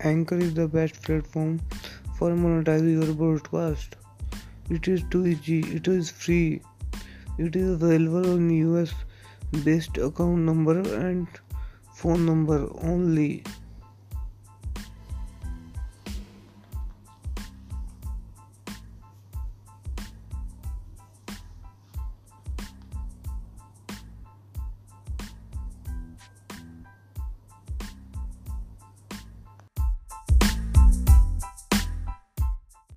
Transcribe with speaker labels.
Speaker 1: Anchor is the best platform for monetizing your broadcast. It is too easy, it is free, it is available on US based account number and phone number only.